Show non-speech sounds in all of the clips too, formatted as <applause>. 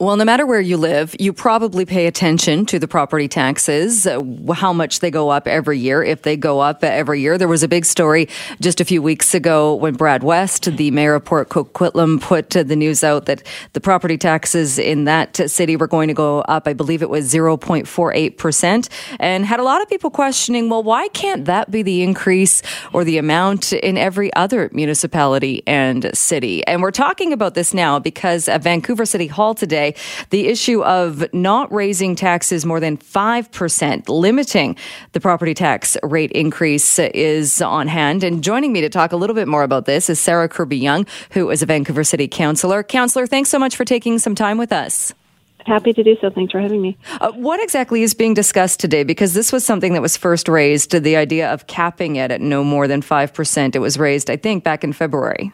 Well, no matter where you live, you probably pay attention to the property taxes, uh, how much they go up every year, if they go up every year. There was a big story just a few weeks ago when Brad West, the mayor of Port Coquitlam, put the news out that the property taxes in that city were going to go up. I believe it was 0.48%, and had a lot of people questioning, well, why can't that be the increase or the amount in every other municipality and city? And we're talking about this now because Vancouver City Hall today, the issue of not raising taxes more than 5%, limiting the property tax rate increase is on hand. And joining me to talk a little bit more about this is Sarah Kirby-Yung, who is a Vancouver City Councillor. Councillor, thanks so much for taking some time with us. Happy to do so. Thanks for having me. Uh, what exactly is being discussed today? Because this was something that was first raised, the idea of capping it at no more than 5%. It was raised, I think, back in February.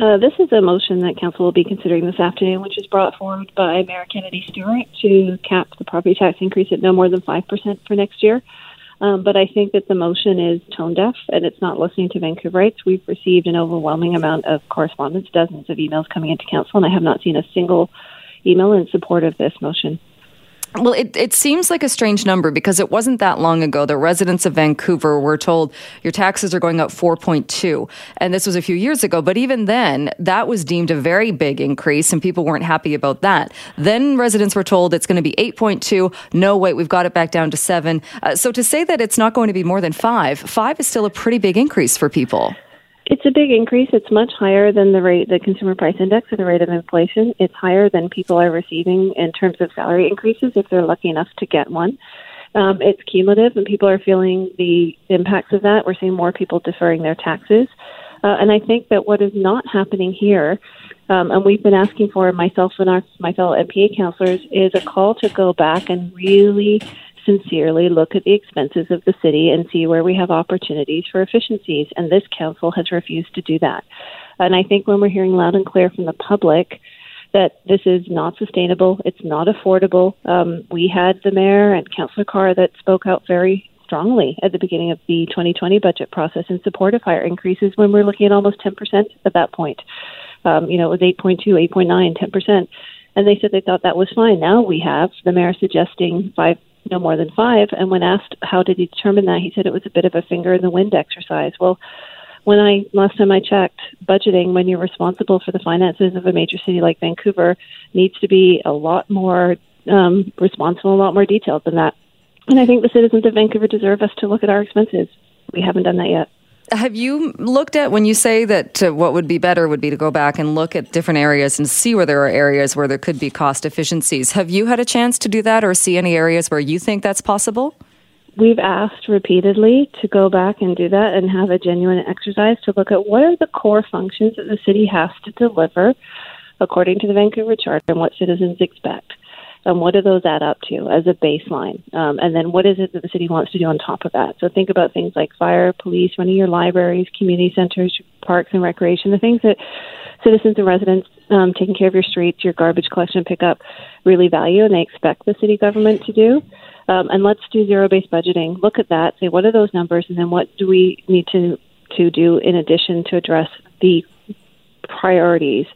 Uh, this is a motion that council will be considering this afternoon, which is brought forward by Mayor Kennedy Stewart to cap the property tax increase at no more than 5% for next year. Um, but I think that the motion is tone deaf and it's not listening to Vancouverites. We've received an overwhelming amount of correspondence, dozens of emails coming into council, and I have not seen a single email in support of this motion. Well, it, it seems like a strange number because it wasn't that long ago the residents of Vancouver were told your taxes are going up 4.2. And this was a few years ago. But even then, that was deemed a very big increase and people weren't happy about that. Then residents were told it's going to be 8.2. No, wait, we've got it back down to seven. Uh, so to say that it's not going to be more than five, five is still a pretty big increase for people. It's a big increase. It's much higher than the rate, the consumer price index, or the rate of inflation. It's higher than people are receiving in terms of salary increases if they're lucky enough to get one. Um, it's cumulative, and people are feeling the impacts of that. We're seeing more people deferring their taxes, uh, and I think that what is not happening here, um, and we've been asking for myself and our my fellow NPA counselors, is a call to go back and really sincerely look at the expenses of the city and see where we have opportunities for efficiencies. And this council has refused to do that. And I think when we're hearing loud and clear from the public that this is not sustainable, it's not affordable. Um, we had the mayor and Councillor Carr that spoke out very strongly at the beginning of the 2020 budget process in support of higher increases when we're looking at almost 10% at that point. Um, you know, it was 8.2, 8.9, 10%. And they said they thought that was fine. Now we have the mayor suggesting five no more than five. And when asked how did he determine that, he said it was a bit of a finger in the wind exercise. Well, when I last time I checked, budgeting when you're responsible for the finances of a major city like Vancouver needs to be a lot more um, responsible, a lot more detailed than that. And I think the citizens of Vancouver deserve us to look at our expenses. We haven't done that yet. Have you looked at when you say that uh, what would be better would be to go back and look at different areas and see where there are areas where there could be cost efficiencies? Have you had a chance to do that or see any areas where you think that's possible? We've asked repeatedly to go back and do that and have a genuine exercise to look at what are the core functions that the city has to deliver according to the Vancouver Charter and what citizens expect and what do those add up to as a baseline? Um, and then what is it that the city wants to do on top of that? So think about things like fire, police, running your libraries, community centers, parks and recreation, the things that citizens and residents um, taking care of your streets, your garbage collection pickup really value and they expect the city government to do. Um, and let's do zero based budgeting. Look at that, say what are those numbers, and then what do we need to to do in addition to address the priorities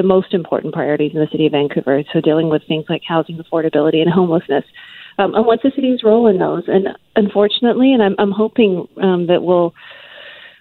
the most important priorities in the city of Vancouver. So dealing with things like housing affordability and homelessness. Um, and what's the city's role in those? And unfortunately, and I'm, I'm hoping um, that we'll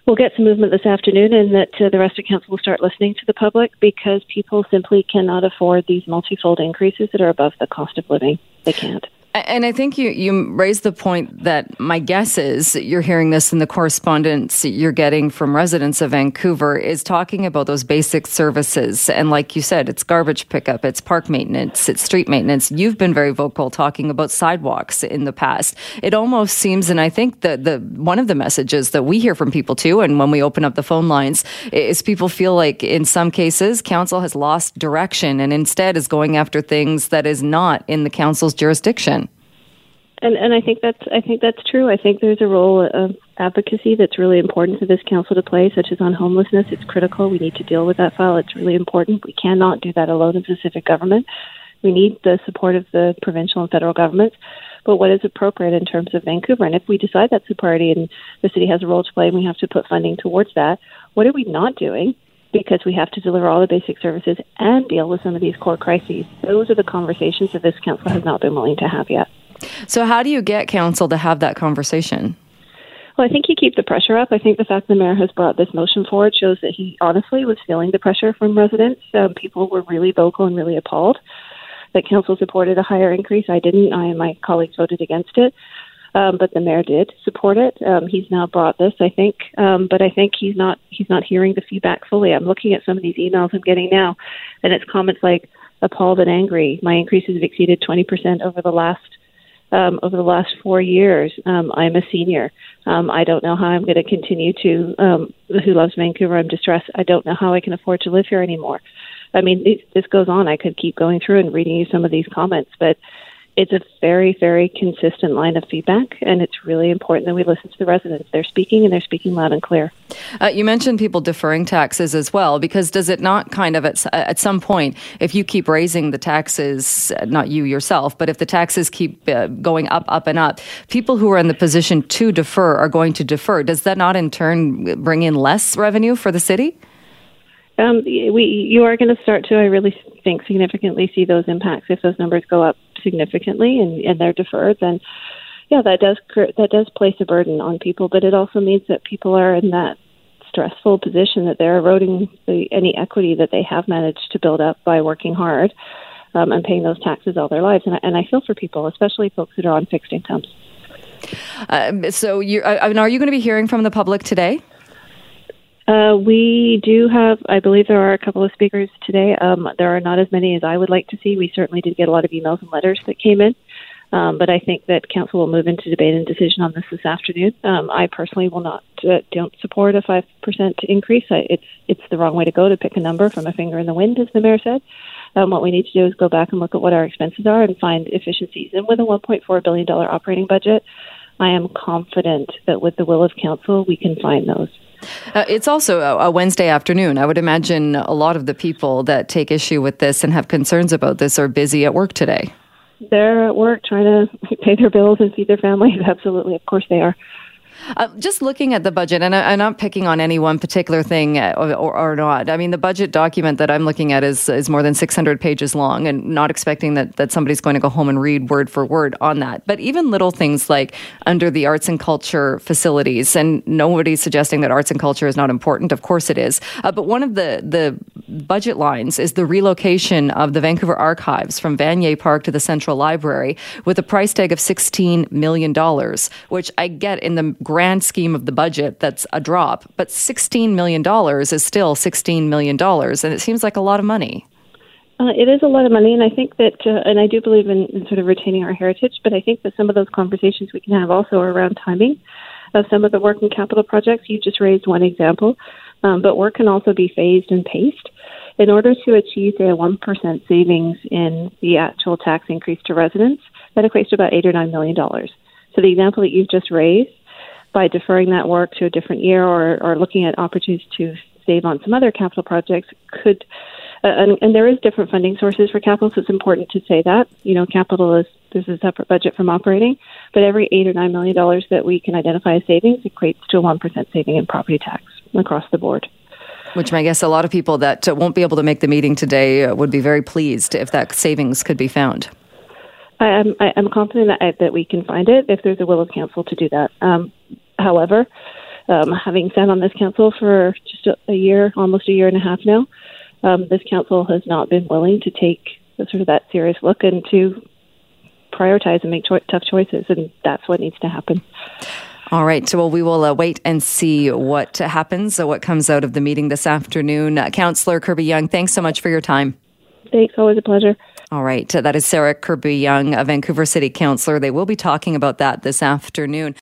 we'll get some movement this afternoon, and that uh, the rest of council will start listening to the public because people simply cannot afford these multifold increases that are above the cost of living. They can't. And I think you, you raised the point that my guess is you're hearing this in the correspondence you're getting from residents of Vancouver is talking about those basic services. And like you said, it's garbage pickup, it's park maintenance, it's street maintenance. You've been very vocal talking about sidewalks in the past. It almost seems, and I think that the one of the messages that we hear from people too, and when we open up the phone lines, is people feel like in some cases council has lost direction and instead is going after things that is not in the council's jurisdiction. And and I think that's I think that's true. I think there's a role of advocacy that's really important for this council to play, such as on homelessness. It's critical. We need to deal with that file. It's really important. We cannot do that alone as a civic government. We need the support of the provincial and federal governments. but what is appropriate in terms of Vancouver. And if we decide that's a priority and the city has a role to play and we have to put funding towards that, what are we not doing? Because we have to deliver all the basic services and deal with some of these core crises. Those are the conversations that this council has not been willing to have yet. So, how do you get council to have that conversation? Well, I think you keep the pressure up. I think the fact the mayor has brought this motion forward shows that he honestly was feeling the pressure from residents. Um, people were really vocal and really appalled that council supported a higher increase. I didn't. I and my colleagues voted against it. Um, but the mayor did support it. Um, he's now brought this, I think, um, but I think he's not he's not hearing the feedback fully. I'm looking at some of these emails I'm getting now, and it's comments like appalled and angry. My increases have exceeded 20% over the last um, over the last four years. Um, I'm a senior. Um, I don't know how I'm going to continue to. Um, who loves Vancouver? I'm distressed. I don't know how I can afford to live here anymore. I mean, this, this goes on. I could keep going through and reading you some of these comments, but it's a very, very consistent line of feedback, and it's really important that we listen to the residents. They're speaking, and they're speaking loud and clear. Uh, you mentioned people deferring taxes as well, because does it not kind of at, at some point, if you keep raising the taxes, not you yourself, but if the taxes keep uh, going up, up, and up, people who are in the position to defer are going to defer. Does that not in turn bring in less revenue for the city? Um, we, you are going to start to, I really think, significantly see those impacts if those numbers go up significantly and, and they're deferred. Then, yeah, that does that does place a burden on people, but it also means that people are in that stressful position that they're eroding the, any equity that they have managed to build up by working hard um, and paying those taxes all their lives. And I, and I feel for people, especially folks that are on fixed incomes. Uh, so, you, I mean, are you going to be hearing from the public today? Uh, we do have, I believe there are a couple of speakers today. Um, there are not as many as I would like to see. We certainly did get a lot of emails and letters that came in. Um, but I think that council will move into debate and decision on this this afternoon. Um, I personally will not uh, don't support a five percent increase. I, it's it's the wrong way to go to pick a number from a finger in the wind, as the mayor said. Um, what we need to do is go back and look at what our expenses are and find efficiencies. And with a 1.4 billion dollar operating budget, I am confident that with the will of council, we can find those. Uh, it's also a, a, Wednesday afternoon. I would imagine a lot of the people that take issue with this and have concerns about this are busy at work today. They're at work trying to <laughs> pay their bills and feed their families. <laughs> Absolutely, of course they are. Uh, just looking at the budget, and I, am not picking on any one particular thing uh, or, or, or, not. I mean, the budget document that I'm looking at is is more than 600 pages long, and not expecting that that somebody's going to go home and read word for word on that. But even little things like under the arts and culture facilities, and nobody's suggesting that arts and culture is not important. Of course, it is. Uh, but one of the the budget lines is the relocation of the Vancouver Archives from Vanier Park to the Central Library with a price tag of 16 million dollars, which I get in the grand scheme of the budget, that's a drop. But $16 million is still $16 million, and it seems like a lot of money. Uh, it is a lot of money, and I think that, uh, and I do believe in, in, sort of retaining our heritage, but I think that some of those conversations we can have also around timing of some of the working capital projects. You just raised one example, um, but work can also be phased and paced. In order to achieve a 1% savings in the actual tax increase to residents, that equates to about 8 or $9 million. So the example that you've just raised by deferring that work to a different year or, or looking at opportunities to save on some other capital projects could uh, and, and there is different funding sources for capital so it's important to say that you know capital is there's a separate budget from operating but every eight or nine million dollars that we can identify as savings equates to a one percent saving in property tax across the board which I guess a lot of people that uh, won't be able to make the meeting today uh, would be very pleased if that savings could be found. I am I am confident that, that we can find it if there's a will of council to do that. Um, however, um, having sat on this council for just a, a, year, almost a year and a half now, um, this council has not been willing to take sort of that serious look and to prioritize and make cho- tough choices, and that's what needs to happen. All right. So, well, we will uh, wait and see what happens, uh, what comes out of the meeting this afternoon. Uh, Councillor Kirby-Yung, thanks so much for your time. Thanks. Always a pleasure. All right. That is Sarah Kirby-Yung, a Vancouver City Councillor. They will be talking about that this afternoon.